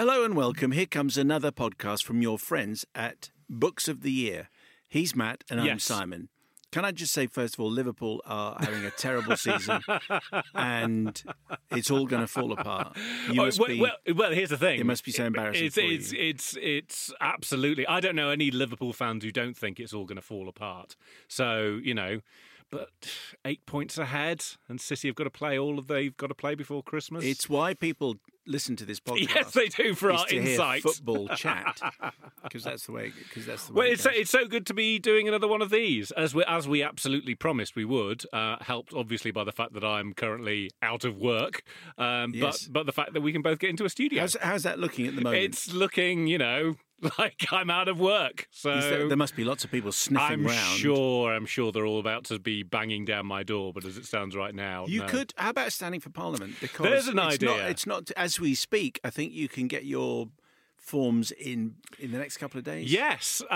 Hello and welcome. Here comes another podcast from your friends at Books of the Year. He's Matt and I'm Yes. Simon. Can I just say, first of all, Liverpool are having a terrible season and it's all going to fall apart. You Oh, must well, be. well, well, here's the thing. It must be so embarrassing It's it's, it's it's absolutely. I don't know any Liverpool fans who don't think it's all going to fall apart. So you know, but eight points ahead, and City have got to play all of they've got to play before Christmas. It's why people listen to this podcast. yes, they do for our hear football chat because that's the way. Because that's the way. Well, it it's so, it's so good to be doing another one of these, as we as we absolutely promised we would. Uh, helped obviously by the fact that I'm currently out of work, um, Yes. but but the fact that we can both get into a studio. how's, how's that looking at the moment? It's looking, you know, like I'm out of work. So there, there must be lots of people sniffing I'm round. sure, I'm sure they're all about to be banging down my door. But as it stands right now, You no. could. How about standing for Parliament? Because There's an it's Not, idea. it's not as we speak. I think you can get your forms in in the next couple of days. Yes. Uh,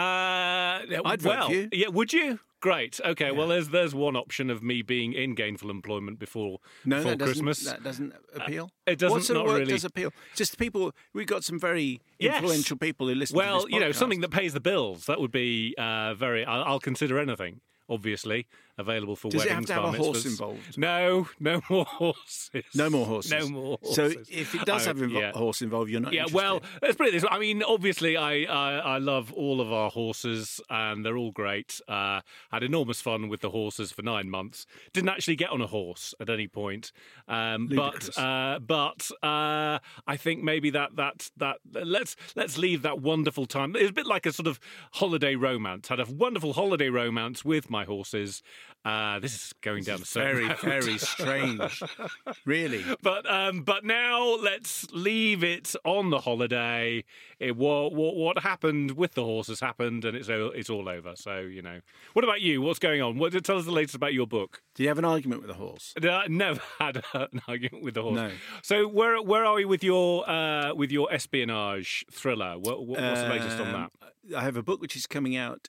I'd well, you. yeah. Would you? Great. Okay. Well, there's there's one option of me being in gainful employment before No, before that doesn't, Christmas. that doesn't appeal. it doesn't- What sort of not work really. does appeal? Just people. We've got some very Yes. influential people who listen. to Well, you know, something that pays the bills. That would be uh, very. I'll, I'll consider anything. Obviously, available for Does it have weddings. to have a horse involved? No, no more horses. No more horses. No more Horses. So if it does I- have invo- yeah. a horse involved, you're not. Yeah, interested. well, let's put it this way. I mean, obviously, I, I I love all of our horses, and they're all great. Uh, had enormous fun with the horses for nine months. Didn't actually get on a horse at any point, um, but uh, but uh, I think maybe that that that let's let's leave that wonderful time. It's a bit like a sort of holiday romance. Had a wonderful holiday romance with my horses. Uh, this is going down a certain very road. very strange. really. But um, but now let's leave it on the holiday. It, what, what what happened with the horse has happened, and it's all, it's all over. So you know. What about you? What's going on? What tell us the latest about your book? Do you have an argument with a horse? I never had an argument with the horse. No. So where where are we with your uh, with your espionage thriller? What, what, what's the latest on that? Um, I have a book which is coming out.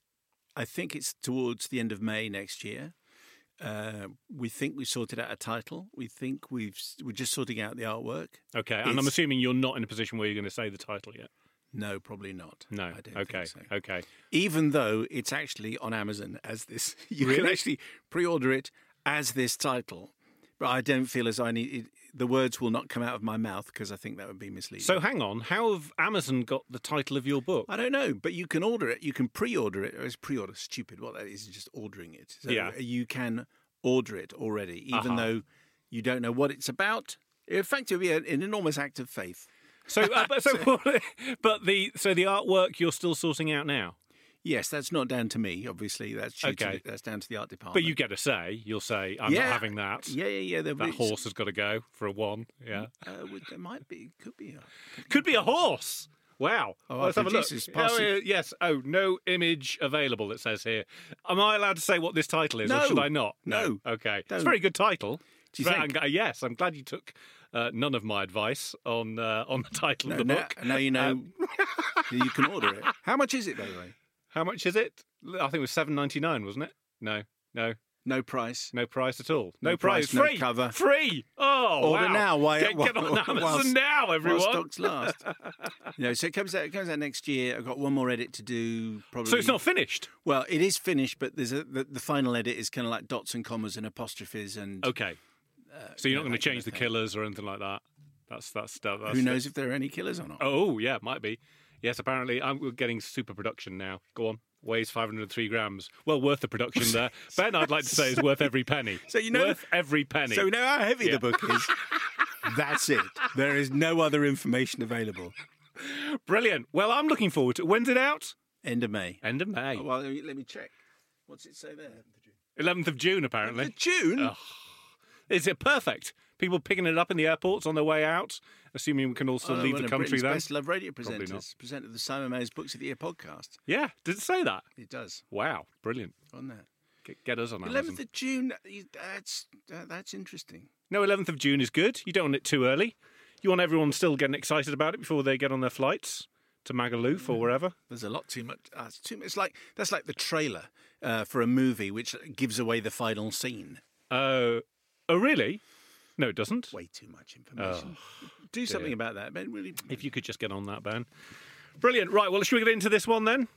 I think it's towards the end of May next year. Uh, we think we've sorted out a title. We think we've we're just sorting out the artwork. Okay, and I'm assuming you're not in a position where you're going to say the title yet. No, probably not. No. I don't okay. Think so. Okay. Even though it's actually on Amazon as this, you can actually pre-order it as this title. But I don't feel as I need. The words will not come out of my mouth because I think that would be misleading. So hang on. How have Amazon got the title of your book? I don't know, but you can order it. You can pre-order it. It's pre-order stupid? What that is is just ordering it. So Yeah. you can order it already, even Uh-huh. though you don't know what it's about. In fact, it would be an, an enormous act of faith. So, uh, but, so, but the so the artwork you're still sorting out now. Yes, that's not down to me. Obviously, that's to- that's down to the art department. But you get a say. You'll say, "I'm Yeah. not having that." yeah, yeah, yeah. That it's- horse has got to go for a one. Yeah, Uh, well, there might be, could be. A, could be a horse. Wow. Oh, Let's have a look. Oh, uh, yes. Oh, no image available. It says here. Am I allowed to say what this title is, or should I not? No. Okay. It's Don't. a very good title. Do you think? I'm yes, I'm glad you took uh, none of my advice on uh, on the title no, of the now, book. now you know Um, you can order it. How much is it, by the way? How much is it? I think it was seven ninety nine, wasn't it? No, no. No price. No price at all. No, No price. price, no Free. cover. Free. Oh, Order wow. now. Why? Get, get on whilst- Amazon now, everyone. Stocks last. you know, so it comes out. It comes out next year. I've got one more edit to do. Probably. so it's not finished. Well, it is finished, but there's a the, the final edit is kind of like dots and commas and apostrophes and Okay. Uh, so you're not going to that kind change of the thing. killers or anything like that. That's that's stuff. That's who knows if there are any killers or not. Oh yeah, might be. Yes, apparently I'm we're getting super production now. Go on. Weighs 503 grams. Well, worth the production there. Ben, I'd like to say, is worth every penny. So you know- worth every penny. So you know how heavy Yeah. the book is. That's it. There is no other information available. Brilliant. Well, I'm looking forward to. When's it out? End of May. End of May. Oh, well, let me, let me check. What's it say there? 11th of June, apparently. Of June. Is it perfect? People picking it up in the airports on their way out, assuming we can also Oh, leave the country then. Best Love Radio presenters presented the Simon Mayo's Books of the Year podcast. Yeah, did it say that? It does Wow, brilliant. on that. Get, get us on Amazon. Eleventh of June. That's uh, that's interesting. No, 11th of June is good. You don't want it too early. You want everyone still getting excited about it before they get on their flights to Magaluf or wherever. There's a lot too much. Uh, it's too. It's like that's like the trailer uh, for a movie which gives away the final scene. Oh, oh, really? No, it doesn't. Way too much information. Do something about that, Ben. Really. If you could just get on that, Ben. Brilliant. Right, well, should we get into this one then?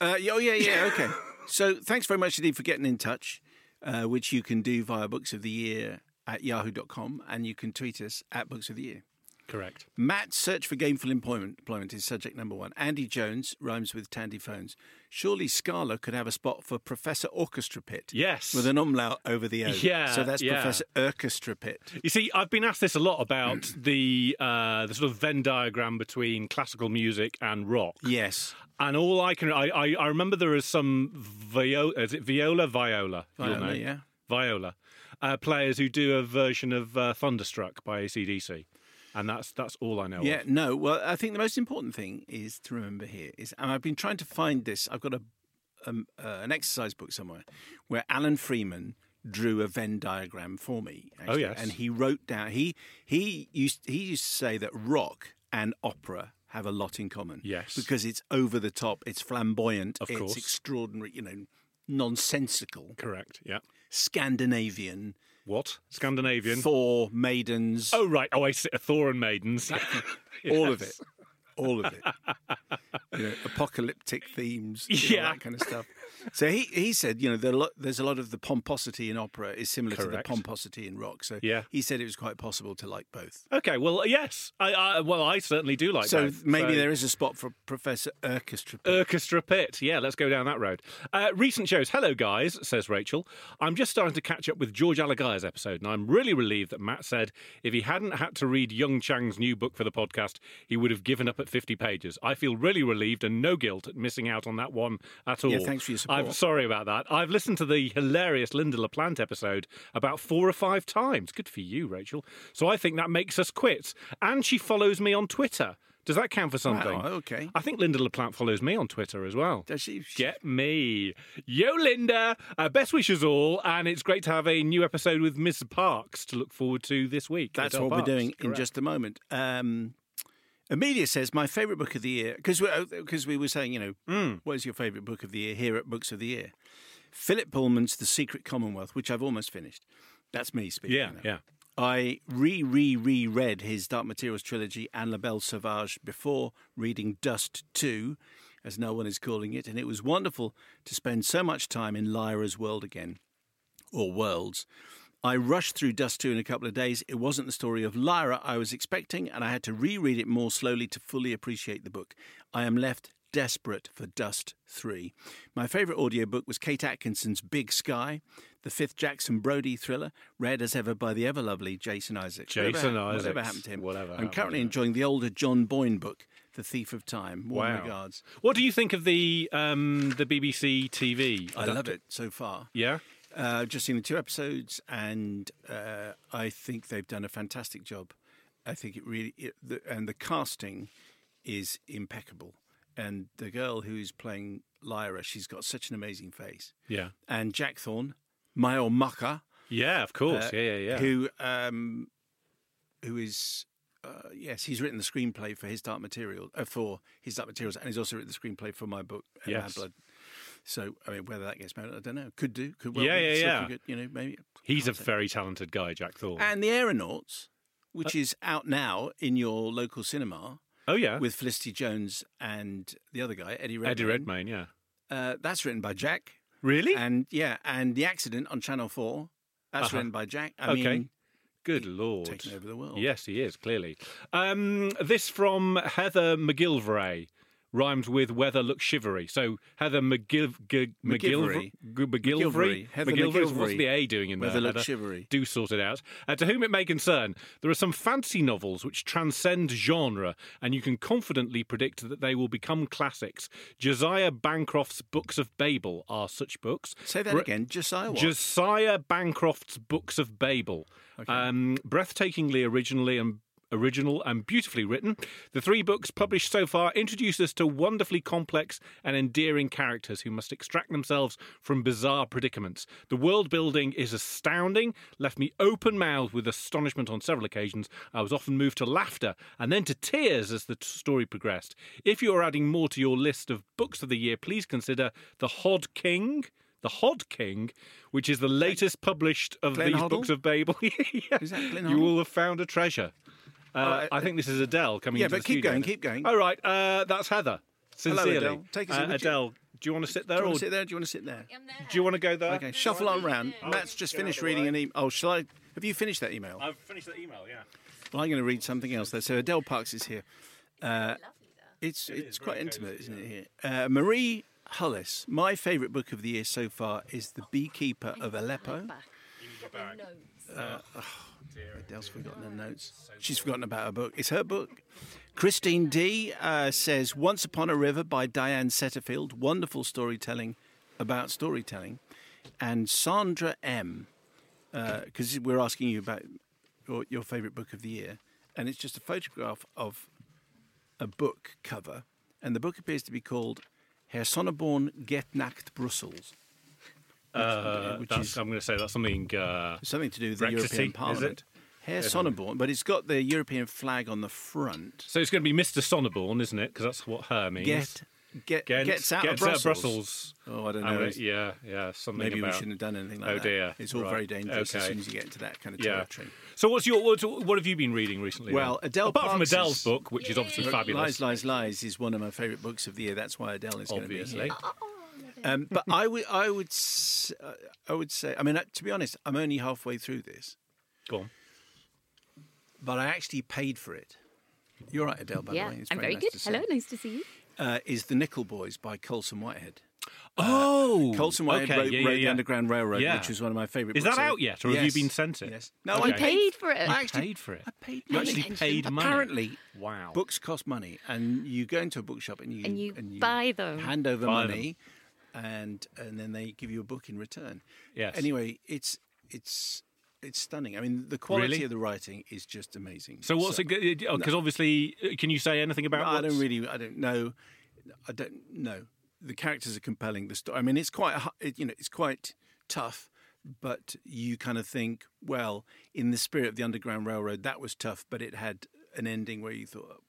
Uh, yeah, oh yeah, yeah. Okay. so thanks very much indeed for getting in touch, uh, which you can do via Books of the Year at yahoo.com and you can tweet us at Books of the Year. Correct. Matt's search for gainful employment, employment is subject number one. Andy Jones rhymes with Tandy Phones. Surely Scala could have a spot for Professor Orchestra Pit. Yes. With an umlaut over the O. Yeah, So that's yeah. Professor Orchestra Pit. You see, I've been asked this a lot about the uh, the sort of Venn diagram between classical music and rock. Yes. And all I can, I, I, I remember there is some viola, is it viola, viola? Viola, know. yeah. Viola. Uh, players who do a version of uh, Thunderstruck by ACDC. And that's that's all I know Yeah, of. no. Well, I think the most important thing is to remember here is, and I've been trying to find this. I've got a um, uh, an exercise book somewhere where Alan Freeman drew a Venn diagram for me. actually, yes. and he wrote down. He he used he used to say that rock and opera have a lot in common. Yes. because it's over the top, it's flamboyant, Of it's course. extraordinary. You know, nonsensical, Correct. Yeah. Scandinavian. What? Scandinavian. Thor, maidens, oh, right. Oh, I see. Thor and Maidens. all of it. All of it. you know, apocalyptic themes, Yeah. that kind of stuff. So he, he said, you know, there are a there's a lot of the pomposity in opera is similar to the pomposity in rock. So Yeah. he said it was quite possible to like both. Okay, well, yes. I, I well, I certainly do like so both. maybe So- there is a spot for Professor Orchestra. Orchestra Pit. Yeah, let's go down that road. Uh, recent shows. Hello, guys, says Rachel. I'm just starting to catch up with George Alagiah's episode, and I'm really relieved that Matt said if he hadn't had to read Jung Chang's new book for the podcast, he would have given up at 50 pages. I feel really relieved and no guilt at missing out on that one at all. Yeah, thanks for your support. I'm sorry about that. I've listened to the hilarious Lynda La Plante episode about four or five times. Good for you, Rachel. So I think that makes us quits. And she follows me on Twitter. Does that count for something? Wow, okay. I think Lynda La Plante follows me on Twitter as well. Does she? Get me. Yo, Linda. Uh, best wishes all. And it's great to have a new episode with Miss Parks to look forward to this week. That's Adele what Parks, we're doing in just a moment. Um, Amelia says my favourite book of the year because because we were saying you know Hmm. what is your favourite book of the year here at Books of the Year. Philip Pullman's The Secret Commonwealth, which I've almost finished. That's me speaking. Yeah, now. yeah. I re re re read his Dark Materials trilogy and La Belle Sauvage before reading Dust 2, as no one is calling it, and it was wonderful to spend so much time in Lyra's world again, or worlds. I rushed through Dust 2 in a couple of days. It wasn't the story of Lyra I was expecting, and I had to reread it more slowly to fully appreciate the book. I am left desperate for Dust 3. My favourite audiobook was Kate Atkinson's Big Sky, the fifth Jackson Brodie thriller, read as ever by the ever lovely Jason Isaacs. Jason whatever, Isaacs. Whatever happened to him? Whatever I'm currently enjoying the older John Boyne book, The Thief of Time. Warm Wow. regards. What do you think of the um, the BBC TV? I love it so far. Yeah? Uh, I've just seen the two episodes, and uh, I think they've done a fantastic job. I think it really, it, the, and the casting is impeccable. And the girl who's playing Lyra, she's got such an amazing face. Yeah. And Jack Thorne, my old mucker, Yeah, of course. uh, yeah, yeah, yeah. who um, who is uh, yes, he's written the screenplay for his Dark Material uh, for his Dark Materials, and he's also written the screenplay for my book, uh, Mad Yes. Blood. So I mean, whether that gets made, I don't know. Could do. Could well. Yeah, be. yeah, yeah. Good, you know, maybe. He's a say. very talented guy, Jack Thorne. And the Aeronauts, which Uh, is out now in your local cinema oh yeah, with Felicity Jones and the other guy, Eddie Redmayne. Eddie Redmayne. Yeah. Uh, that's written by Jack. Really? And yeah, and the accident on Channel Four. That's Uh-huh. written by Jack. I Okay. mean, Good lord. taking over the world. Yes, he is clearly. Um, this from Heather McGilvray rhymes with weather looks shivery. So Heather McGill G-. McGilvray McGilvray. Heather McGilvray. What's the A doing in there? Weather looks shivery. Do sort it out. Uh, to whom it may concern, there are some fantasy novels which transcend genre, and you can confidently predict that they will become classics. Josiah Bancroft's Books of Babel are such books. Say that Bre- again. Josiah what? Josiah Bancroft's Books of Babel. Um, breathtakingly originally and original and beautifully written. The three books published so far introduce us to wonderfully complex and endearing characters who must extract themselves from bizarre predicaments. The world building is astounding, left me open mouthed with astonishment on several occasions. I was often moved to laughter and then to tears as the t- story progressed. If you are adding more to your list of books of the year, please consider The Hod King. The Hod King, which is the latest published of Glenn these Hoddle? books of Babel. Yeah. Is that Glenn You will have found a treasure. Uh, uh, I think this is Adele coming in. yeah, into but the keep studio. going, keep going. All right, uh, that's Heather. Hello, Sincerely. Adele. Take us in, Uh, would you? Adele, do you want to sit there Do you or want to sit there? Do you want to sit there? do you want to go there? Okay, shuffle on round. Matt's just finished reading an email. Oh, shall I? Have you finished that email? I've finished the email, yeah. Well, I'm going to read something else. There. So Adele Parks is here. Uh, it's it's quite intimate, isn't it? Here, uh, Marie Hullis. My favourite book of the year so far is The Beekeeper of Aleppo. Adele's forgotten her notes. She's forgotten about her book. It's her book. Christine D uh, says Once Upon a River by Diane Setterfield. Wonderful storytelling about storytelling. And Sandra M, because we're asking you about your, your favourite book of the year, and it's just a photograph of a book cover, and the book appears to be called Herr Sonneborn Get Nacht Brussels. Uh, which is- I'm going to say that's something. Uh, Something to do with the European Parliament. it? Herr Sonneborn, but it's got the European flag on the front. so it's going to be Mr. Sonneborn, isn't it? Because that's what her means. Get, get, Gent gets out gets of Brussels. Brussels. Oh, I don't know. it- yeah, yeah, something Maybe about. we shouldn't have done anything like that. Oh, that. dear. It's all Right. very dangerous as soon as you get into that kind of Yeah. territory. So what's your what, what have you been reading recently? Well, then? Adele apart from Parks' Adele's book, which is obviously fabulous. Lies, Lies, Lies is one of my favourite books of the year. That's why Adele is going to be Obviously. here. Um, but I would, I would, uh, I would say. I mean, uh, to be honest, I'm only halfway through this, Go on. but I actually paid for it. You're right, Adele. By yeah, the way, it's I'm very nice good. to. Hello, nice to see you. Uh, is the Nickel Boys by Colson Whitehead. Oh, Colson Whitehead okay, wrote, yeah, yeah, wrote the yeah. Underground Railroad, Yeah. which was one of my favourite. Books. Is books that ever. out yet, or have you been sent it? Yes. No, Okay. I Paid for it. I actually paid for it. I paid You money. actually paid money. Apparently, Wow. books cost money, and you go into a bookshop and you And you buy them. hand over Buy money, and and then they give you a book in return. Yes. Anyway, it's it's it's stunning. I mean, the quality Really? of the writing is just amazing. So what's it? Because obviously, uh, can you say anything about? I don't really. I don't know. I don't know. The characters are compelling. The story. I mean, it's quite. it- You know, it's quite tough. But you kind of think, well, in the spirit of the Underground Railroad, that was tough, but it had an ending where you thought,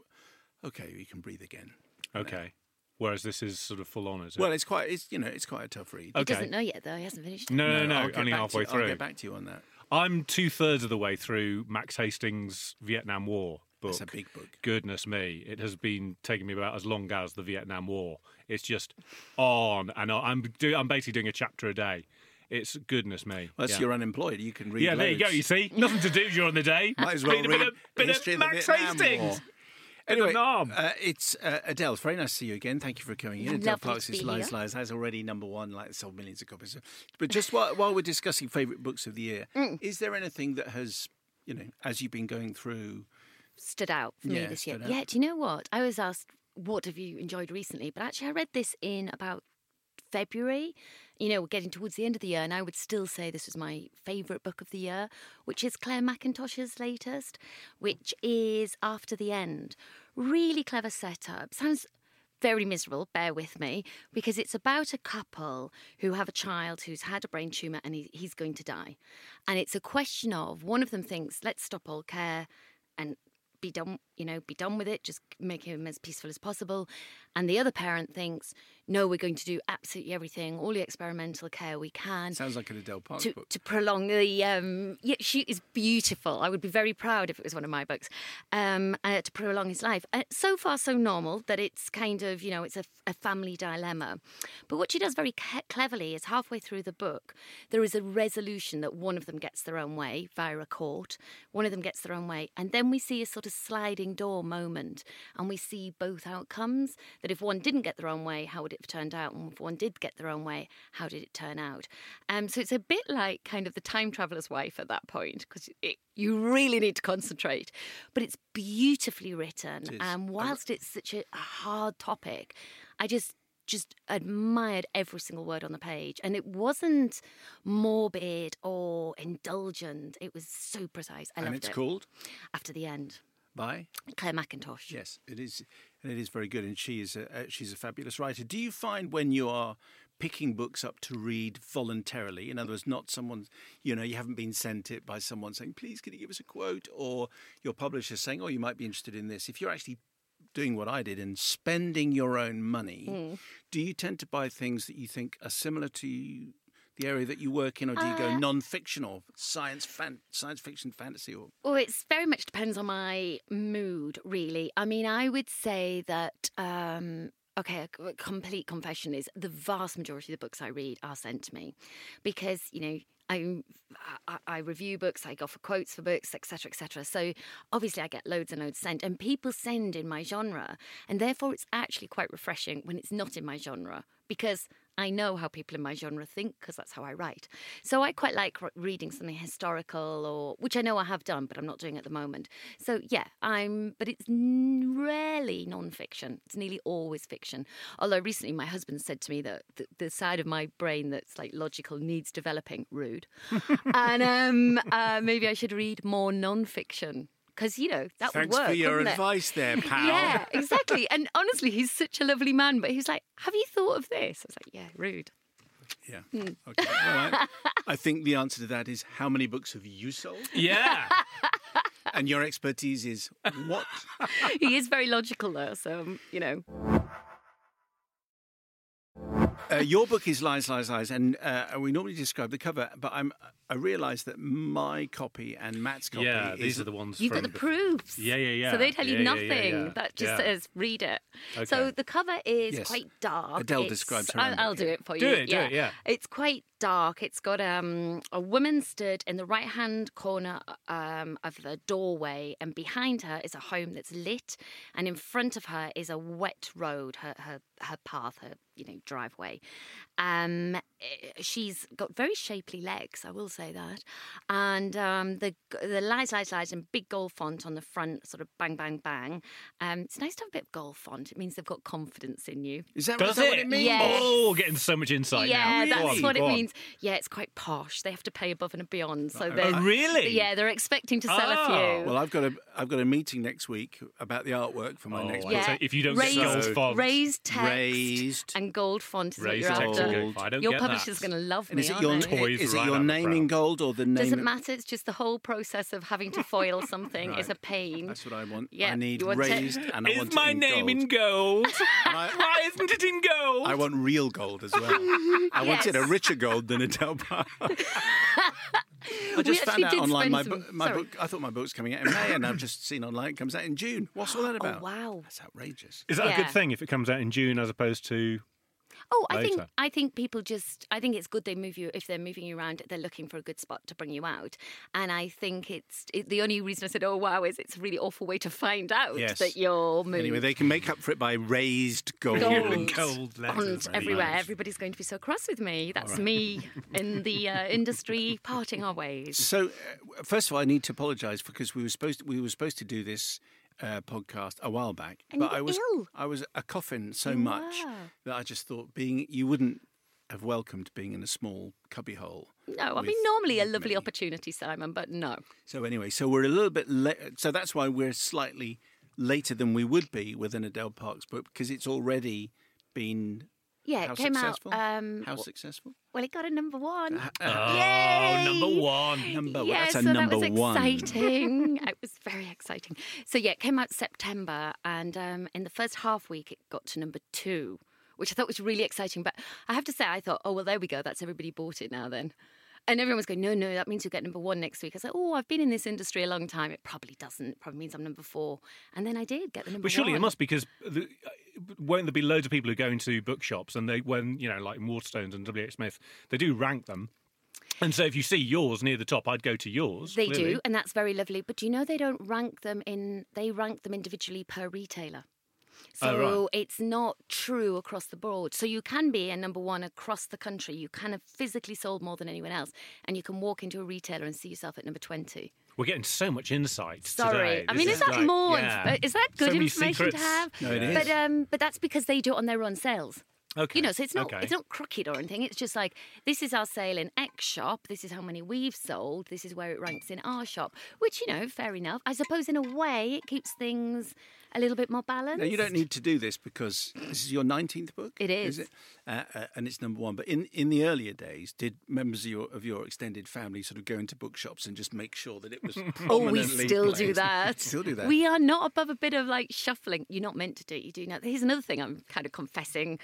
okay, you can breathe again. Okay. Whereas this is sort of full on, is it? Well, it's quite. It's you know, it's quite a tough read. Okay. He Okay. doesn't know yet, though. He hasn't finished. it. no, no, no, I'll only halfway to, through. I'll get back to you on that. I'm two thirds of the way through Max Hastings' Vietnam War book. It's a big book. Goodness me, it has been taking me about as long as the Vietnam War. It's just on and on. I'm do, I'm basically doing a chapter a day. It's goodness me. Unless yeah. you're unemployed, you can read. yeah, there you go. You see, nothing to do during the day. Might as well Read a read bit of, bit history of of the Max Hastings. War. Anyway, uh, it's uh, Adele. It's very nice to see you again. Thank you for coming in. Adele Lovely to Parks' be Lies here. Lies has already number one, like sold millions of copies. But just while, while we're discussing favourite books of the year, Mm. is there anything that has, you know, as you've been going through, stood out for me this year. stood. Yeah, do you know what? I was asked, what have you enjoyed recently? But actually, I read this in about February. You know, we're getting towards the end of the year, and I would still say this was my favourite book of the year, which is Clare Mackintosh's latest, which is After the End. Really clever setup. Sounds very miserable, bear with me, because it's about a couple who have a child who's had a brain tumour and he, he's going to die. And it's a question of one of them thinks, let's stop all care and be done, you know, be done with it, just make him as peaceful as possible. And the other parent thinks, no, we're going to do absolutely everything, all the experimental care we can Sounds like an Adele Parks to, book. to prolong the um yeah she is beautiful. I would be very proud if it was one of my books um uh, to prolong his life. Uh, so far so normal that it's kind of you know it's a, a family dilemma. But what she does very ca- cleverly is halfway through the book there is a resolution that one of them gets their own way via a court one of them gets their own way and then we see a sort of sliding door moment and we see both outcomes that if one didn't get their own way how would it have turned out and if one did get their own way how did it turn out? Um, so it's a bit like kind of the time traveler's wife at that point because you really need to concentrate but it's beautifully written It and whilst it's such a, a hard topic i just just admired every single word on the page and it wasn't morbid or indulgent it was so precise. I and loved it's it. called? After the end by Clare Mackintosh Yes, it is, and it is very good. And she is a, uh, she's a fabulous writer. Do you find when you are picking books up to read voluntarily, in other words, not someone you know you haven't been sent it by someone saying, "Please, can you give us a quote?" or your publisher saying, "Oh, you might be interested in this." If you're actually doing what I did and spending your own money, do you tend to buy things that you think are similar to the area that you work in, or do you go non-fiction or science fan- science fiction fantasy or Well, it's very much depends on my mood, really. I mean, I would say that. Um, Okay, a complete confession is the vast majority of the books I read are sent to me, because you know I, I, I review books, I go for quotes for books, etc., etc. So obviously I get loads and loads sent, and people send in my genre, and therefore it's actually quite refreshing when it's not in my genre because I know how people in my genre think because that's how I write. So I quite like reading something historical or which I know I have done, but I'm not doing at the moment. So yeah, I'm. But it's rarely non-fiction. It's nearly always fiction. Although recently my husband said to me that the, the side of my brain that's like logical needs developing. Rude, and um, uh, maybe I should read more non-fiction. Because you know that Thanks would work. for your wouldn't it? advice there, pal. Yeah, exactly. And honestly, he's such a lovely man. But he was like, "Have you thought of this?" I was like, "Yeah, rude." Yeah. Hmm. Okay. All right. I think the answer to that is how many books have you sold? Yeah. And your expertise is what? he is very logical, though. So um, you know, Uh, your book is Lies, Lies, Lies, and uh, we normally describe the cover, but I'm I realise that my copy and Matt's copy yeah, is these are the ones you've got from the proofs. Yeah, yeah, yeah. So they tell you Yeah, yeah, yeah, nothing. yeah. That just Yeah. says read it. Okay. So the cover is Yes. quite dark. Adele It's- describes her I'll, I'll do it for Do you. it, do it, yeah. It's quite dark. It's got um, a woman stood in the right hand corner um, of the doorway, and behind her is a home that's lit, and in front of her is a wet road, her her her path, her you know driveway. Um, eh, she's got very shapely legs, I will say that, and um, the the lies lies lies in big gold font on the front, sort of bang bang bang. Um, it's nice to have a bit of gold font. It means they've got confidence in you. Is that, Does is that it? what it means? Yes. Oh, getting so much insight yeah, now. Go that's what it means. Yeah, it's quite posh. They have to pay above and beyond. So Right. they're Oh, really? yeah, they're expecting to sell Oh. a few. Well, I've got a I've got a meeting next week about the artwork for my Oh, next book. Yeah. say if you don't Raised- get gold font, raised text Raised. and gold font is raised what you're text after. And gold. I don't Your get publisher's going to love And me, is it aren't your they? Toys is right it your the name in gold or the name? Doesn't matter. It's just the whole process of having to foil something is Right. a pain. That's what I want. Yeah, I need want it- raised and I Is want my it in name gold. in gold? I, Why isn't it in gold? I want real gold as well. I wanted a richer gold than a Del Par. I just actually found out online my, spend book, some- my book. I thought my book's coming out in May, and I've just seen online it comes out in June. What's all that oh, about? Oh wow. That's outrageous. Is that a good thing if it comes out in June as opposed to? Oh, I think. I think people just I think it's good they move you if they're moving you around. They're looking for a good spot to bring you out, and I think it's it, the only reason I said oh wow is it's a really awful way to find out Yes. that you're moved. Anyway, they can make up for it by raised gold. Gold. Gold letters. very everywhere. nice. Everybody's going to be so cross with me. That's me in the uh, industry parting our ways. So, uh, first of all, I need to apologise because we were supposed to, we were supposed to do this uh, podcast a while back, And but I was ill. I was a coffin so much that I just thought being you wouldn't have welcomed being in a small cubbyhole. No, I mean normally a lovely me. opportunity, Simon, but no. So anyway, so we're a little bit late. So that's why we're slightly later than we would be with an Adele Parks book because it's already been. Yeah, how it came successful? out. Um, How w- successful? well, it got a number one. Oh, Yay! number one. Number one. yeah, That's a so number that was one. exciting. it was very exciting. So yeah, it came out September, and um, in the first half week, it got to number two, which I thought was really exciting. But I have to say, I thought, oh, well, there we go. That's everybody bought it now then. And everyone was going, no, no, that means you'll get number one next week. I said, oh, I've been in this industry a long time. It probably doesn't. It probably means I'm number four. And then I did get the number But surely one. it must because the, won't there be loads of people who go into bookshops and they when you know like in Waterstones and W. H. Smith they do rank them. And so if you see yours near the top, I'd go to yours. They clearly. do, and that's very lovely. But do you know they don't rank them in? They rank them individually per retailer. So Oh, right. it's not true across the board. So you can be a number one across the country. You can have physically sold more than anyone else, and you can walk into a retailer and see yourself at number twenty. We're getting so much insight. Sorry, today. I This mean, is, that like- more? yeah. Is that good many information secrets. to have? No, it But is. um, but that's because they do it on their own sales. Okay. You know, so it's not Okay. it's not crooked or anything. It's just like this is our sale in X shop. This is how many we've sold. This is where it ranks in our shop. Which you know, fair enough. I suppose in a way it keeps things a little bit more balanced. Now, you don't need to do this because this is your 19th book. It is. it? Uh, uh, and it's number one. But in, in the earlier days, did members of your, of your extended family sort of go into bookshops and just make sure that it was Oh, we prominently still do that. still do that. We are not above a bit of like shuffling. You're not meant to do it. You do now. Here's another thing I'm kind of confessing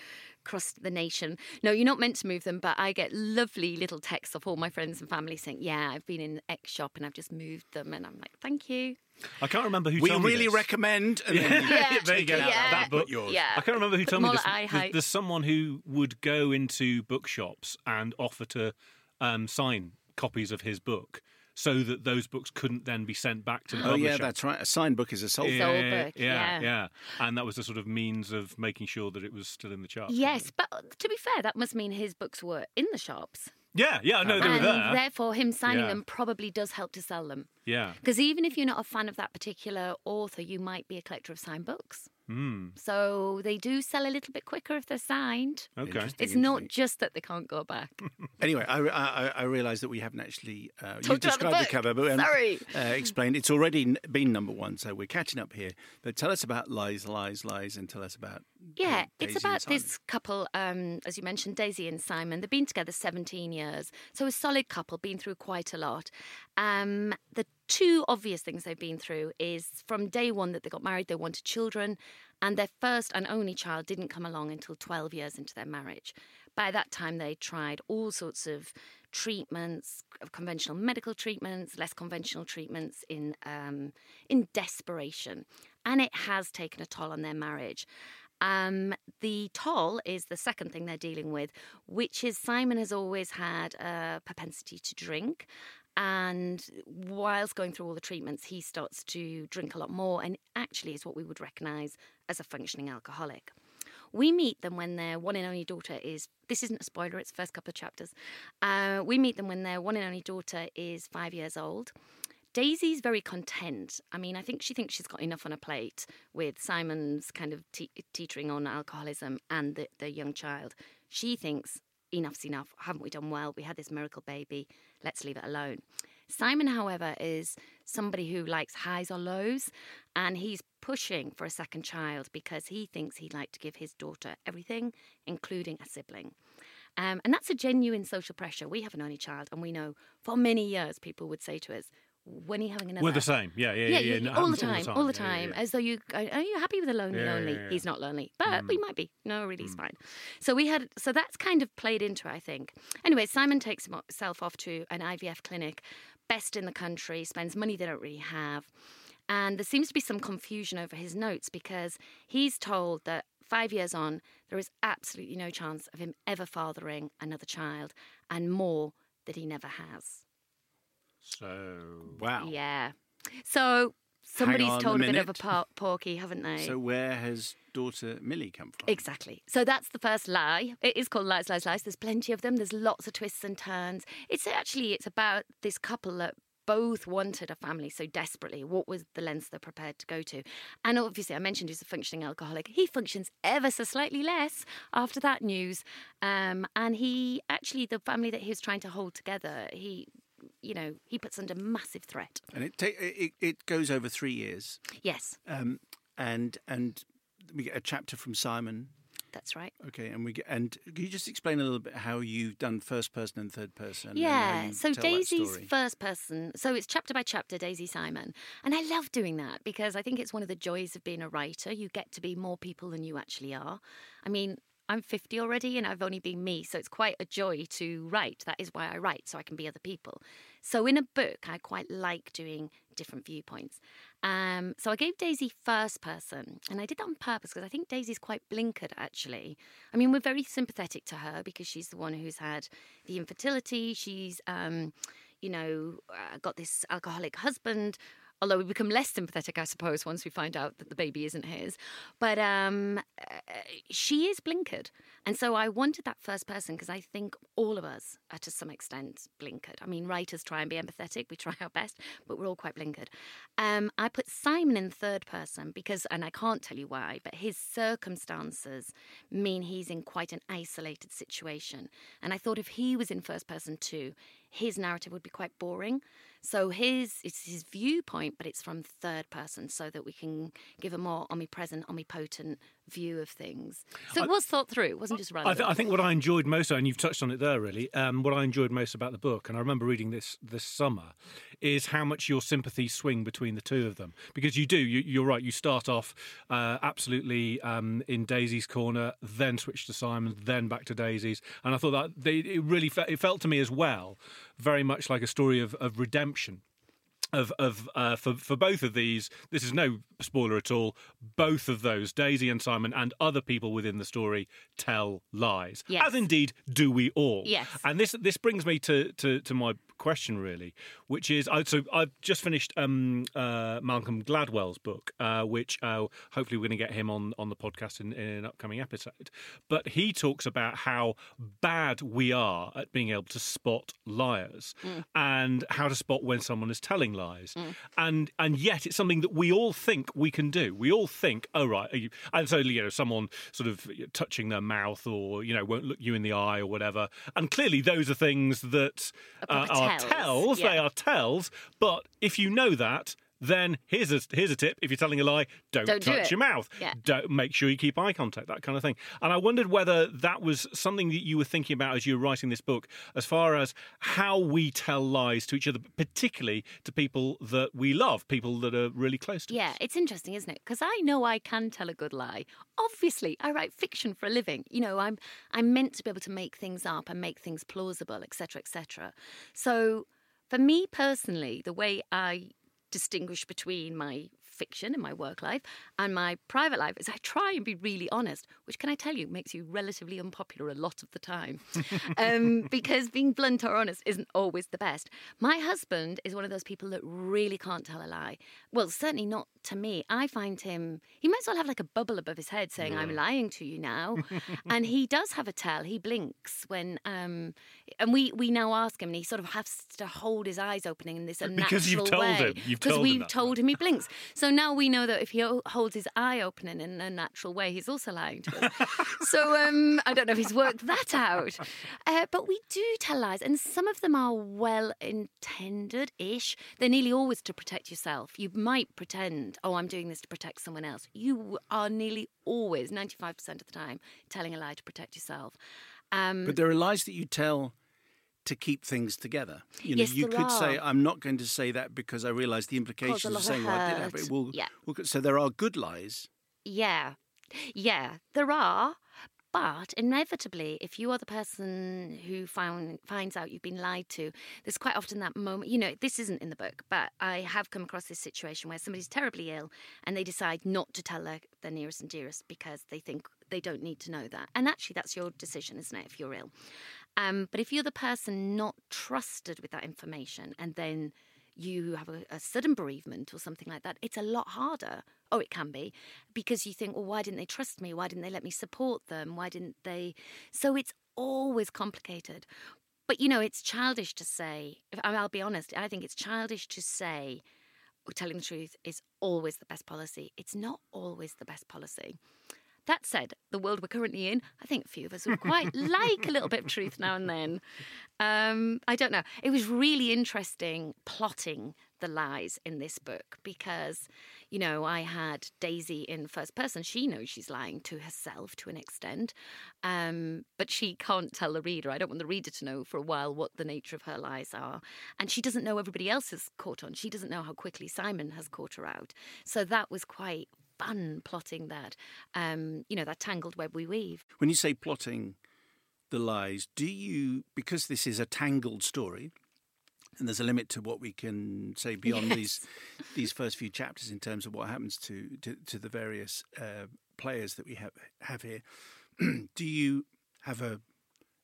across the nation. No, you're not meant to move them, but I get lovely little texts of all my friends and family saying, "Yeah, I've been in X shop and I've just moved them," and I'm like, "Thank you." I can't remember who we told me really this. recommend. And then Yeah, there you go. yeah, That book. yours. Yeah, I can't remember who Put told me this. at There's, there's someone who would go into bookshops and offer to um, sign copies of his book so that those books couldn't then be sent back to the Oh, publisher. yeah, that's right. A signed book is a sold Yeah. book. Book, yeah, yeah. yeah. And that was a sort of means of making sure that it was still in the charts. Yes, but to be fair, that must mean his books were in the shops. Yeah, yeah, no, they were and there. therefore, him signing Yeah. them probably does help to sell them. Yeah. Because even if you're not a fan of that particular author, you might be a collector of signed books. Mm, So they do sell a little bit quicker if they're signed. okay. Interesting. It's not just that they can't go back. Anyway, I, I, I realised that we haven't actually uh, you Talked about the described the, book. cover, but we haven't, Sorry. uh, explained. It's already n- been number one, so we're catching up here. But tell us about lies, lies, lies, and tell us about Yeah, it's about this couple, um, as you mentioned, Daisy and Simon. They've been together 17 years. So a solid couple, been through quite a lot. Um, the two obvious things they've been through is from day one that they got married, they wanted children, and their first and only child didn't come along until 12 years into their marriage. By that time, they tried all sorts of treatments, conventional medical treatments, less conventional treatments in um, in desperation, and it has taken a toll on their marriage. Um, the toll is the second thing they're dealing with, which is Simon has always had a propensity to drink. And whilst going through all the treatments, he starts to drink a lot more and actually is what we would recognise as a functioning alcoholic. We meet them when their one and only daughter is. This isn't a spoiler, it's the first couple of chapters. Uh, we meet them when their one and only daughter is five years old. Daisy's very content. I mean, I think she thinks she's got enough on her plate with Simon's kind of te- teetering on alcoholism and the, the young child. She thinks enough's enough. Haven't we done well? We had this miracle baby. Let's leave it alone. Simon, however, is somebody who likes highs or lows, and he's pushing for a second child because he thinks he'd like to give his daughter everything, including a sibling. Um, and that's a genuine social pressure. We have an only child, and we know for many years people would say to us, when are you having another? We're the same. Yeah, yeah, yeah. Yeah, yeah. all the time, all the Yeah, yeah, time, yeah. as though you are you happy with a lonely, lonely? Mm. He's not lonely, but we might be. No, really, he's fine. So we had, so that's kind of played into, I think. Anyway, Simon takes himself off to an IVF clinic, best in the country, spends money they don't really have, and there seems to be some confusion over his notes because he's told that five years on, there is absolutely no chance of him ever fathering another child, and more that he never has. So. Wow. Yeah. So somebody's on a told a, bit of a por- porky, haven't they? So where has daughter Millie come from? Exactly. So that's the first lie. It is called Lies, Lies, Lies. There's plenty of them. There's lots of twists and turns. It's actually it's about this couple that both wanted a family so desperately. What was the lengths they're prepared to go to? And obviously, I mentioned he's a functioning alcoholic. He functions ever so slightly less after that news. Um, and he actually, the family that he was trying to hold together, he, you know, he puts under massive threat. And it, ta- it it goes over three years, Yes, um, and and we get a chapter from Simon. that's right. Okay, and we get, and can you just explain a little bit how you've done first person and third person? Yeah, so Daisy's first person, so it's chapter by chapter, Daisy Simon. And I love doing that because I think it's one of the joys of being a writer. You get to be more people than you actually are. I mean, I'm 50 already and I've only been me. So it's quite a joy to write. That is why I write, so I can be other people. So in a book, I quite like doing different viewpoints. Um, so I gave Daisy first person, and I did that on purpose because I think Daisy's quite blinkered, actually. I mean, we're very sympathetic to her because she's the one who's had the infertility. She's, um, you know, uh, got this alcoholic husband although we become less sympathetic, I suppose, once we find out that the baby isn't his. But um, uh, she is blinkered. And so I wanted that first person because I think all of us are to some extent blinkered. I mean, writers try and be empathetic, we try our best, but we're all quite blinkered. Um, I put Simon in third person because, and I can't tell you why, but his circumstances mean he's in quite an isolated situation. And I thought if he was in first person too, his narrative would be quite boring. So his it's his viewpoint, but it's from third person, so that we can give a more omnipresent, omnipotent view of things. So it was thought through. It wasn't just random. I, th- I think what I enjoyed most, and you've touched on it there, really. Um, what I enjoyed most about the book, and I remember reading this this summer, is how much your sympathies swing between the two of them. Because you do, you, are right. You start off uh, absolutely um, in Daisy's corner, then switch to Simon, then back to Daisy's, and I thought that they, it really fe- it felt to me as well very much like a story of, of redemption of of uh, for for both of these. This is no spoiler at all. Both of those, Daisy and Simon, and other people within the story, tell lies, yes. as indeed do we all. Yes. And this this brings me to to, to my question really, which is I, so I've just finished um, uh, Malcolm Gladwell's book, uh, which uh, hopefully we're going to get him on on the podcast in, in an upcoming episode. But he talks about how bad we are at being able to spot liars mm. and how to spot when someone is telling lies, mm. and and yet it's something that we all think we can do. We all think, oh right, and so you know someone sort of touching their mouth or you know won't look you in the eye or whatever, and clearly those are things that uh, are tells. tells yeah. They are tells. But if you know that, then here's a here's a tip: if you're telling a lie, don't, don't touch do your mouth. Yeah. Don't make sure you keep eye contact. That kind of thing. And I wondered whether that was something that you were thinking about as you were writing this book, as far as how we tell lies to each other, particularly to people that we love, people that are really close to yeah, us. Yeah, it's interesting, isn't it? Because I know I can tell a good lie. Obviously, I write fiction for a living. You know, I'm I'm meant to be able to make things up and make things plausible, etc., etc. So for me personally, the way I distinguish between my fiction in my work life and my private life is I try and be really honest, which can I tell you makes you relatively unpopular a lot of the time. um, because being blunt or honest isn't always the best. My husband is one of those people that really can't tell a lie. Well, certainly not to me. I find him, he might as well have like a bubble above his head saying, yeah. I'm lying to you now. and he does have a tell. He blinks when, um, and we, we now ask him, and he sort of has to hold his eyes opening in this unnatural way. because you've told way. him. You've we've him told him he blinks. So now we know that if he holds his eye open in a natural way, he's also lying to us. so um, I don't know if he's worked that out. Uh, but we do tell lies, and some of them are well intended ish. They're nearly always to protect yourself. You might pretend, oh, I'm doing this to protect someone else. You are nearly always, 95% of the time, telling a lie to protect yourself. Um, but there are lies that you tell to keep things together. You know, yes, you could are. say, "I'm not going to say that because I realise the implications of saying what I did have." It will, yeah. Will, so there are good lies. Yeah, yeah, there are. But inevitably, if you are the person who found, finds out you've been lied to, there's quite often that moment. You know, this isn't in the book, but I have come across this situation where somebody's terribly ill and they decide not to tell their, their nearest and dearest because they think they don't need to know that. And actually, that's your decision, isn't it, if you're ill? Um, but if you're the person not trusted with that information and then you have a, a, sudden bereavement or something like that, it's a lot harder. Oh, it can be because you think, well, why didn't they trust me? Why didn't they let me support them? Why didn't they? So it's always complicated. But you know, it's childish to say, I'll be honest, I think it's childish to say telling the truth is always the best policy. It's not always the best policy. That said, the world we're currently in, I think a few of us would quite like a little bit of truth now and then. Um, I don't know. It was really interesting plotting the lies in this book because, you know, I had Daisy in first person. She knows she's lying to herself to an extent, um, but she can't tell the reader. I don't want the reader to know for a while what the nature of her lies are. And she doesn't know everybody else has caught on. She doesn't know how quickly Simon has caught her out. So that was quite fun plotting that, um, you know, that tangled web we weave. When you say plotting the lies, do you, because this is a tangled story, and there's a limit to what we can say beyond Yes. these these first few chapters in terms of what happens to to, to the various uh, players that we have have here. do you have a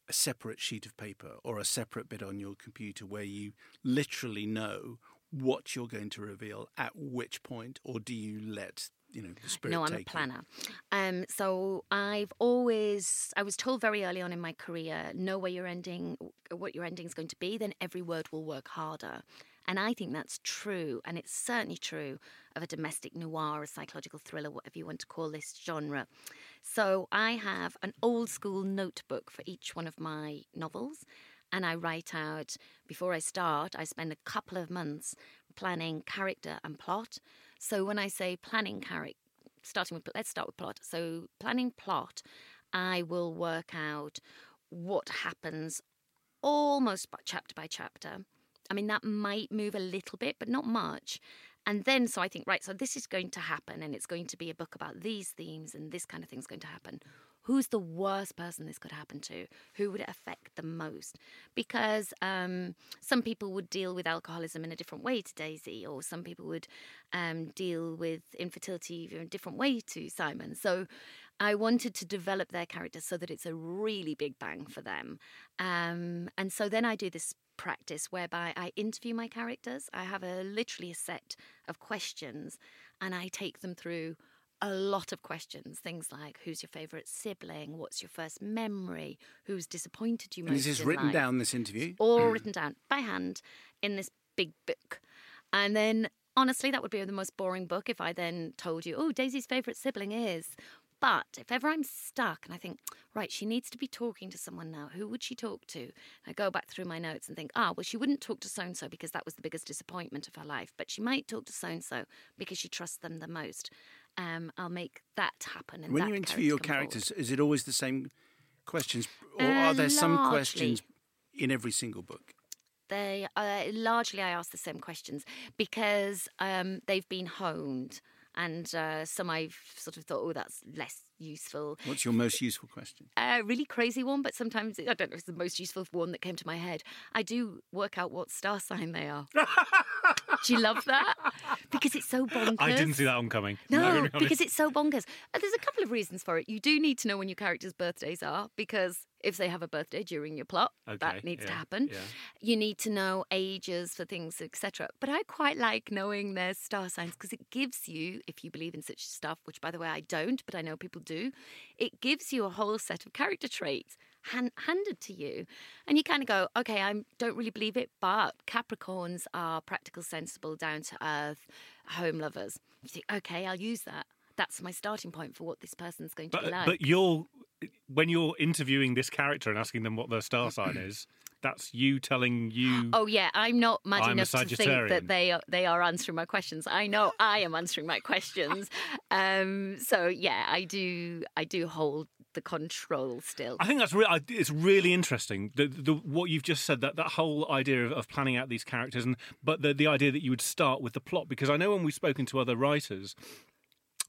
a separate sheet of paper or a separate bit on your computer where you literally know what you're going to reveal at which point, or do you let you know the spirit? No, I'm a planner. Um, so I've always, I was told very early on in my career, know where your ending, what your ending is going to be, then every word will work harder. And I think that's true, and it's certainly true of a domestic noir, a psychological thriller, whatever you want to call this genre. So I have an old school notebook for each one of my novels, and I write out before I start. I spend a couple of months planning character and plot. So when I say planning character, starting with let's start with plot. So planning plot, I will work out what happens almost chapter by chapter. I mean that might move a little bit, but not much. And then so I think right, so this is going to happen, and it's going to be a book about these themes, and this kind of thing's going to happen. Who's the worst person this could happen to? Who would it affect the most? Because um, some people would deal with alcoholism in a different way to Daisy, or some people would um, deal with infertility in a different way to Simon. So I wanted to develop their characters so that it's a really big bang for them. Um, and so then I do this practice whereby I interview my characters. I have a literally a set of questions, and I take them through a lot of questions. Things like who's your favourite sibling? What's your first memory? Who's disappointed you most? And is this in written life? down? This interview. all written down by hand in this big book. And then, honestly, that would be the most boring book if I then told you, oh, Daisy's favourite sibling is. But if ever I'm stuck and I think, right, she needs to be talking to someone now, who would she talk to? I go back through my notes and think, ah, well, she wouldn't talk to so and so because that was the biggest disappointment of her life, but she might talk to so and so because she trusts them the most. Um, I'll make that happen. And when that you interview your character come forward. characters, is it always the same questions, or Uh, are there some largely. questions in every single book? they uh, largely I ask the same questions because um, they've been honed, and uh, some I've sort of thought, oh, that's less useful. What's your most useful question? A really crazy one, but sometimes I don't know if it's the most useful one that came to my head. I do work out what star sign they are. do you love that? Because it's so bonkers. I didn't see that one coming. I'm No, because it's so bonkers. Uh, There's a couple of reasons for it. You do need to know when your characters' birthdays are because if they have a birthday during your plot, Okay, that needs to happen. yeah. You need to know ages for things, etc. But I quite like knowing their star signs because it gives you, if you believe in such stuff, which by the way I don't, but I know people do, it gives you a whole set of character traits hand, handed to you, and you kind of go, okay, I don't really believe it, but Capricorns are practical, sensible, down to earth, home lovers. You think, okay, I'll use that. That's my starting point for what this person's going to But, be like. but you're when you're interviewing this character and asking them what their star sign is, that's you telling you. Oh yeah, I'm not mad I'm enough to think that they are, they are answering my questions. I know I am answering my questions. Um, so yeah, I do I do hold the control still. I think that's re- I- it's really interesting. The, the what you've just said that that whole idea of, of planning out these characters, and but the the idea that you would start with the plot because I know when we've spoken to other writers.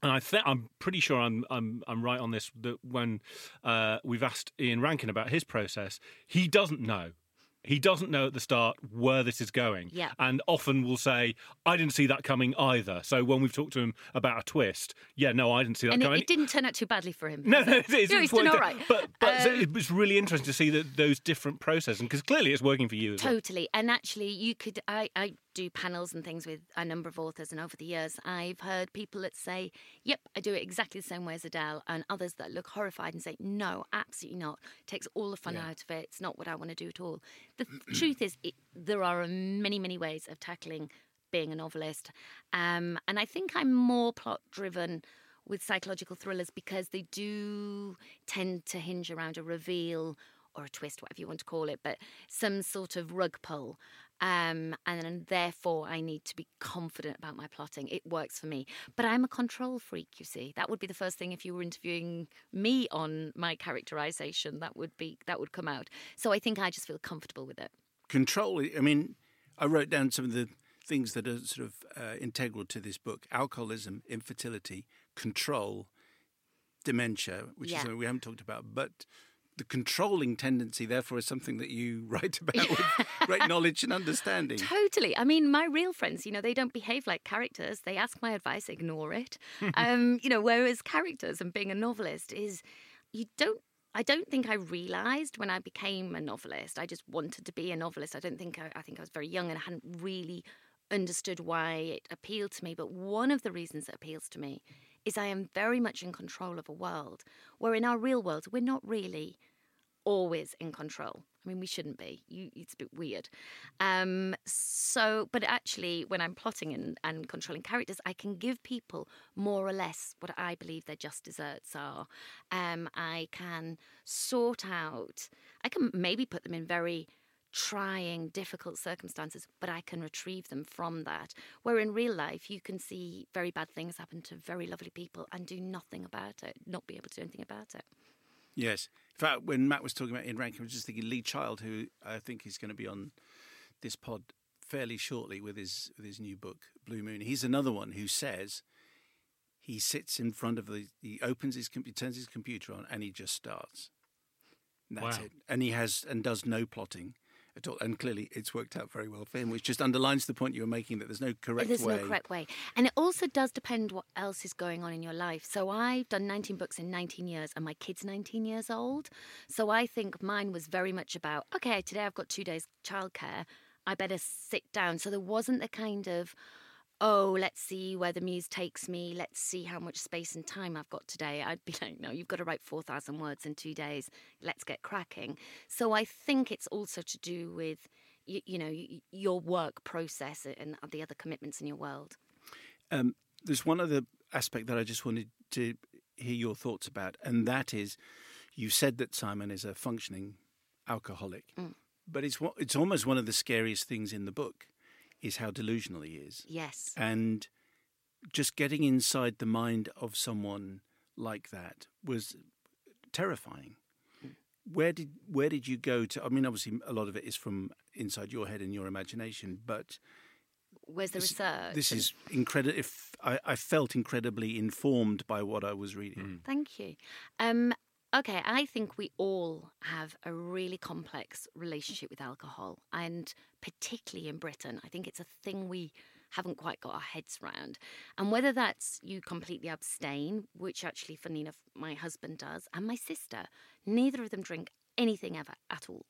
And I think I'm pretty sure I'm I'm I'm right on this. That when uh, we've asked Ian Rankin about his process, he doesn't know. He doesn't know at the start where this is going. Yeah. And often will say, I didn't see that coming either. So when we've talked to him about a twist, yeah, no, I didn't see that and it, coming. it didn't turn out too badly for him. No, no, it? it is. No, he's done all right. But, but Um, it was really interesting to see that those different processes, because clearly it's working for you as well. Totally. And actually, you could. I, I do panels and things with a number of authors, and over the years, I've heard people that say, Yep, I do it exactly the same way as Adele, and others that look horrified and say, No, absolutely not. It takes all the fun out of it. It's not what I want to do at all. The truth is, it, there are many, many ways of tackling being a novelist. Um, and I think I'm more plot driven with psychological thrillers because they do tend to hinge around a reveal or a twist, whatever you want to call it, but some sort of rug pull. Um, and therefore, I need to be confident about my plotting. It works for me. But I'm a control freak, you see. That would be the first thing if you were interviewing me on my characterization. That would be that would come out. So I think I just feel comfortable with it. Control. I mean, I wrote down some of the things that are sort of uh, integral to this book: alcoholism, infertility, control dementia, which Yeah. is something we haven't talked about, but the controlling tendency, therefore, is something that you write about with great knowledge and understanding. Totally. I mean, my real friends, you know, they don't behave like characters. They ask my advice, ignore it. um, you know, whereas characters and being a novelist is you don't I don't think I realized when I became a novelist. I just wanted to be a novelist. I don't think I, I think I was very young and I hadn't really understood why it appealed to me. But one of the reasons it appeals to me is I am very much in control of a world where in our real world we're not really always in control. I mean, we shouldn't be. You, it's a bit weird. Um, so, but actually, when I'm plotting and, and controlling characters, I can give people more or less what I believe their just desserts are. Um, I can sort out. I can maybe put them in very trying, difficult circumstances, but I can retrieve them from that. Where in real life, you can see very bad things happen to very lovely people and do nothing about it, not be able to do anything about it. Yes. In fact, when Matt was talking about Ian Rankin, I was just thinking Lee Child, who I think is going to be on this pod fairly shortly with his with his new book, Blue Moon. He's another one who says he sits in front of the he opens his com- he turns his computer on and he just starts. And that's Wow. it. And he has and does no plotting at all. And clearly it's worked out very well for him, which just underlines the point you were making that there's no correct There's way. There's no correct way. And it also does depend what else is going on in your life. So I've done 19 books in 19 years and my kid's 19 years old. So I think mine was very much about, okay, today I've got two days childcare. I better sit down. So there wasn't the kind of, oh, let's see where the muse takes me. Let's see how much space and time I've got today. I'd be like, no, you've got to write 4,000 words in two days. Let's get cracking. So I think it's also to do with, you, you know, your work process and the other commitments in your world. Um, there's one other aspect that I just wanted to hear your thoughts about, and that is, you said that Simon is a functioning alcoholic, but it's it's almost one of the scariest things in the book, is how delusional he is, Yes. and just getting inside the mind of someone like that was terrifying. Where did where did you go to? I mean, obviously, a lot of it is from inside your head and your imagination, but Where's the this, research? This is incredible. If I, I felt incredibly informed by what I was reading. Thank you. Um, okay, I think we all have a really complex relationship with alcohol, and particularly in Britain, I think it's a thing we haven't quite got our heads round. And whether that's you completely abstain, which actually, funny enough, my husband does, and my sister, neither of them drink anything ever at all.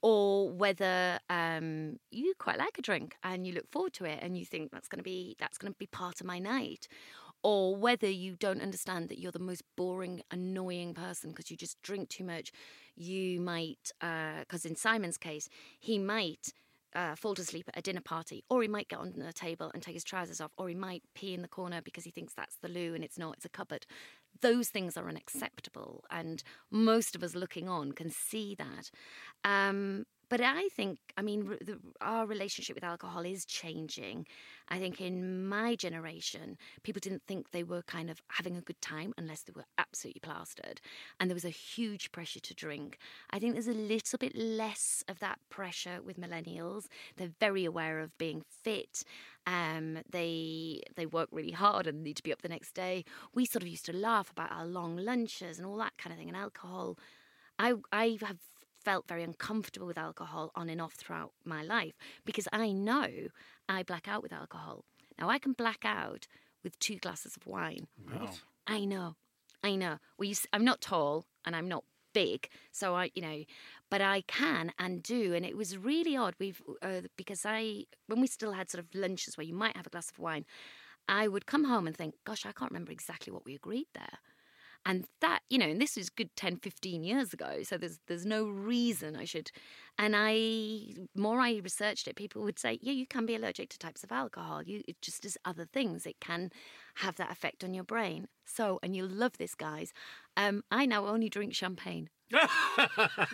Or whether um, you quite like a drink and you look forward to it and you think that's going to be that's going to be part of my night, or whether you don't understand that you're the most boring, annoying person because you just drink too much. You might, because in Simon's case, he might uh, fall to sleep at a dinner party, or he might get on the table and take his trousers off, or he might pee in the corner because he thinks that's the loo and it's not, it's a cupboard. Those things are unacceptable, and most of us looking on can see that. Um, but I think, I mean, the, our relationship with alcohol is changing. I think in my generation, people didn't think they were kind of having a good time unless they were absolutely plastered. And there was a huge pressure to drink. I think there's a little bit less of that pressure with millennials. They're very aware of being fit. Um, they they work really hard and need to be up the next day. We sort of used to laugh about our long lunches and all that kind of thing. And alcohol, I I have felt very uncomfortable with alcohol on and off throughout my life because I know I black out with alcohol. Now I can black out with two glasses of wine. I know, I know. We, s- I'm not tall and I'm not big, so I, you know, but I can and do. And it was really odd. We've uh, because I when we still had sort of lunches where you might have a glass of wine, I would come home and think, gosh, I can't remember exactly what we agreed there. And that, you know, and this was good 10, 15 years ago. So there's there's no reason I should. And I, more I researched it, people would say, yeah, you can be allergic to types of alcohol. You, it just as other things, it can have that effect on your brain. So, and you'll love this, guys. Um, I now only drink champagne.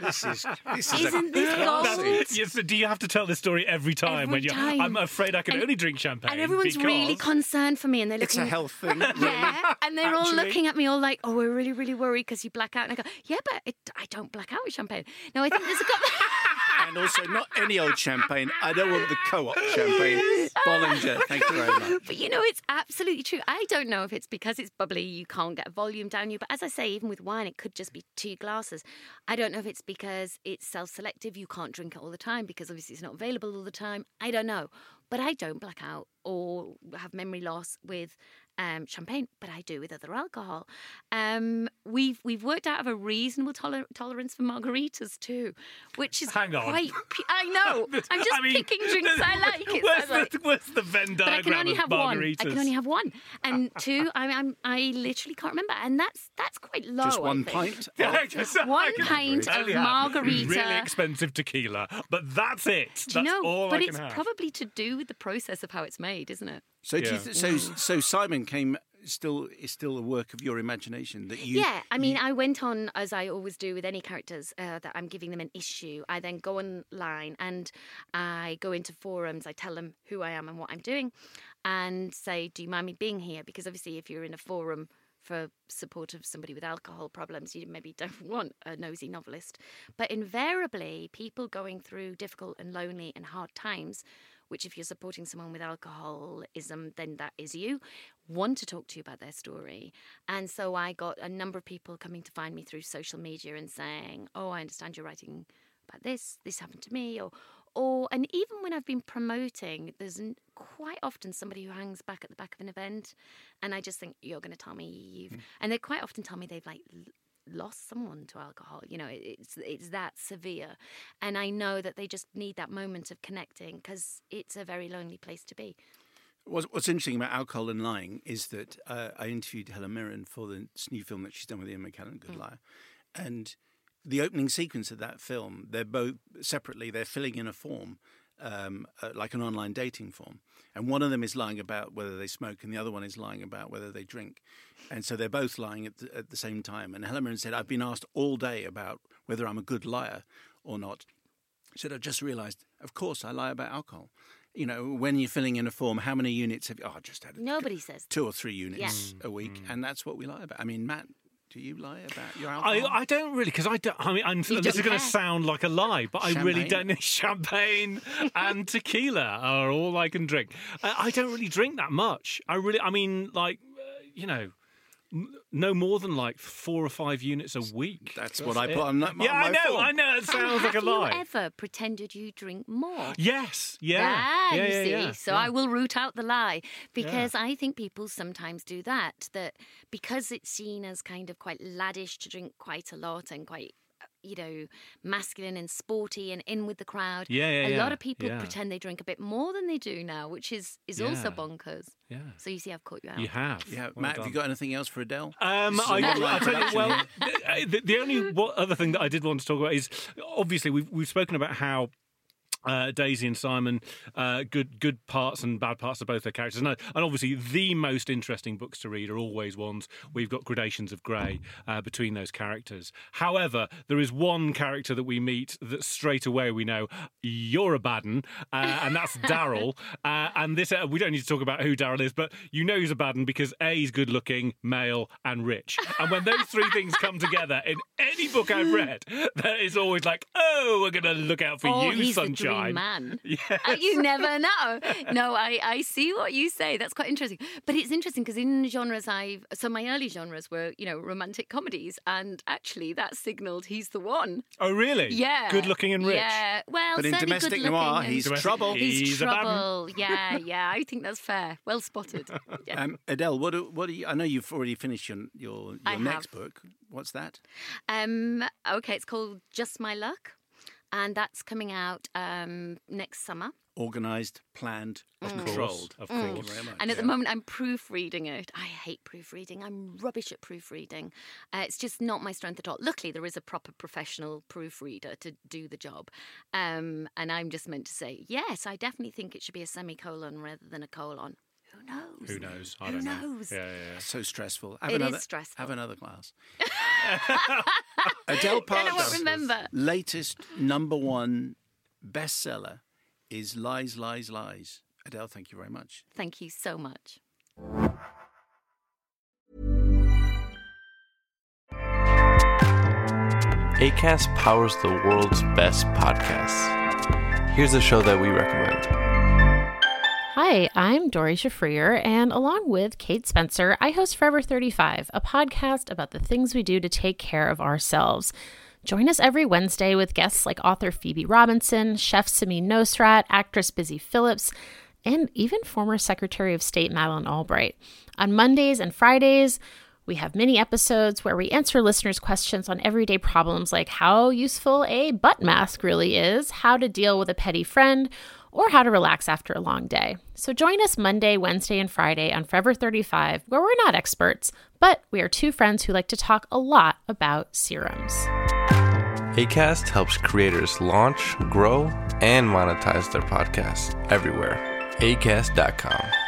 This is this is Isn't a this gold? Yes, so do you have to tell this story every time Every when you're? time. I'm afraid I can And- only drink champagne. And everyone's because... really concerned for me, and they're looking. It's looking. a health thing. Yeah, and they're all looking at me all like, "Oh, we're really, really worried because you black out." And I go, "Yeah, but it, I don't black out with champagne." No, I think there's a couple. and also not any old champagne. I don't want the co-op champagne. Bollinger. Thank you very much. But you know, it's absolutely true. I don't know if it's because it's bubbly, you can't get volume down you. But as I say, even with wine, it could just be two glasses. I don't know if it's because it's self selective, you can't drink it all the time because obviously it's not available all the time. I don't know. But I don't black out or have memory loss with um, champagne, but I do with other alcohol. Um, we've we've worked out of a reasonable toler- tolerance for margaritas too, which is Hang on. quite. p- I know. I'm just I mean, picking drinks I like. It's Where's, like- the, where's the Venn but I can only of have one. I can only have one, and two. I I'm, I literally can't remember, and that's that's quite low. Just I one think. pint. I just- One pint of only margarita. Really expensive tequila, but that's it. Do you That's know? all but I it's can have. probably to do with the process of how it's made, isn't it? So, do you Yeah. th- so, so Simon came still is still a work of your imagination that you. yeah, I mean, I went on as I always do with any characters uh, that I'm giving them an issue. I then go online and I go into forums. I tell them who I am and what I'm doing, and say, "Do you mind me being here?" Because obviously, if you're in a forum for support of somebody with alcohol problems, you maybe don't want a nosy novelist. But invariably, people going through difficult and lonely and hard times. Which, if you're supporting someone with alcoholism, then that is you, want to talk to you about their story. And so I got a number of people coming to find me through social media and saying, Oh, I understand you're writing about this, this happened to me, or or and even when I've been promoting, there's quite often somebody who hangs back at the back of an event, and I just think you're going to tell me you've, hmm. and they quite often tell me they've like lost someone to alcohol. You know, it- it's it's that severe, and I know that they just need that moment of connecting because it's a very lonely place to be. What's, what's interesting about alcohol and lying is that uh, I interviewed Helen Mirren for this new film that she's done with Ian McKellen, Good Liar, and the opening sequence of that film, they're both separately they're filling in a form. Um, uh, like an online dating form, and one of them is lying about whether they smoke, and the other one is lying about whether they drink, and so they're both lying at the, at the same time. And Helen Mirren said, "I've been asked all day about whether I'm a good liar or not." She said, "I just realised, of course, I lie about alcohol. You know, when you're filling in a form, how many units have you? Oh, I just had a Nobody says two or three units Yeah. a week, and that's what we lie about. I mean, Matt, do you lie about your I, alcohol? I don't really because I don't. I mean, I'm, this is going to sound like a lie, but I really don't. know. Champagne and tequila are all I can drink. I, I don't really drink that much. I really. I mean, like, uh, you know. No more than like four or five units a week. That's what I put on that- Yeah, I know. form. I know. It sounds like a lie. Have you ever pretended you drink more? Yes. Yeah. Ah, yeah, you yeah, see. yeah, so yeah. I will root out the lie because I think people sometimes do that. That because it's seen as kind of quite laddish to drink quite a lot and quite, you know, masculine and sporty and in with the crowd. Yeah, yeah, A yeah, lot of people yeah. pretend they drink a bit more than they do now, which is is also bonkers. Yeah. So you see, I've caught you out. You have. yeah, Well Matt, have you got anything else for Adele? Um, This is a I, one-line I tell you, production well, the, the only what other thing that I did want to talk about is obviously we've we've spoken about how. Uh, Daisy and Simon, uh, good good parts and bad parts of both their characters, and, and obviously the most interesting books to read are always ones you've got gradations of grey uh, between those characters. However, there is one character that we meet that straight away we know you're a baden, uh, and that's Daryl. Uh, and this uh, we don't need to talk about who Daryl is, but you know he's a baden because a he's good looking, male, and rich. And when those three things come together in any book I've read, that is always like, oh, we're going to look out for Oh, you, sunshine. Dream man. Yes. Uh, you never know. No, I, I see what you say. That's quite interesting. But it's interesting because in genres I've so my early genres were you know romantic comedies, and actually that signalled he's the one. Oh, really? Yeah, Good looking and rich. Yeah, well, But in domestic noir, he's Domestic- trouble. He's, He's a trouble. yeah, yeah. I think that's fair. Well spotted. Yeah. Um, Adele, what do, what do you? I know you've already finished your your, your next have. book. What's that? Um, okay, it's called Just My Luck, and that's coming out um, next summer. Organised, planned, Of course, controlled. of Thank you course. very much. And at the moment, I'm proofreading it. I hate proofreading. I'm rubbish at proofreading. Uh, it's just not my strength at all. Luckily, there is a proper professional proofreader to do the job. Um, and I'm just meant to say, yes, I definitely think it should be a semicolon rather than a colon. Who knows? Who knows? I Who don't know. knows? Yeah, yeah, yeah. so stressful. Have It is another, stressful. Have another glass. Adele Then I won't Parks' remember. latest number one bestseller is Lies, Lies, Lies. Adele, thank you very much. Thank you so much. ACAST powers the world's best podcasts. Here's a show that we recommend. Hi, I'm Doree Shafrir, and along with Kate Spencer, I host Forever 35, a podcast about the things we do to take care of ourselves. Join us every Wednesday with guests like author Phoebe Robinson, chef Samin Nosrat, actress Busy Phillips, and even former Secretary of State Madeleine Albright. On Mondays and Fridays, we have mini episodes where we answer listeners' questions on everyday problems like how useful a butt mask really is, how to deal with a petty friend, or how to relax after a long day. So join us Monday, Wednesday, and Friday on Forever 35, where we're not experts, but we are two friends who like to talk a lot about serums. ACAST helps creators launch, grow, and monetize their podcasts everywhere. ACAST.com.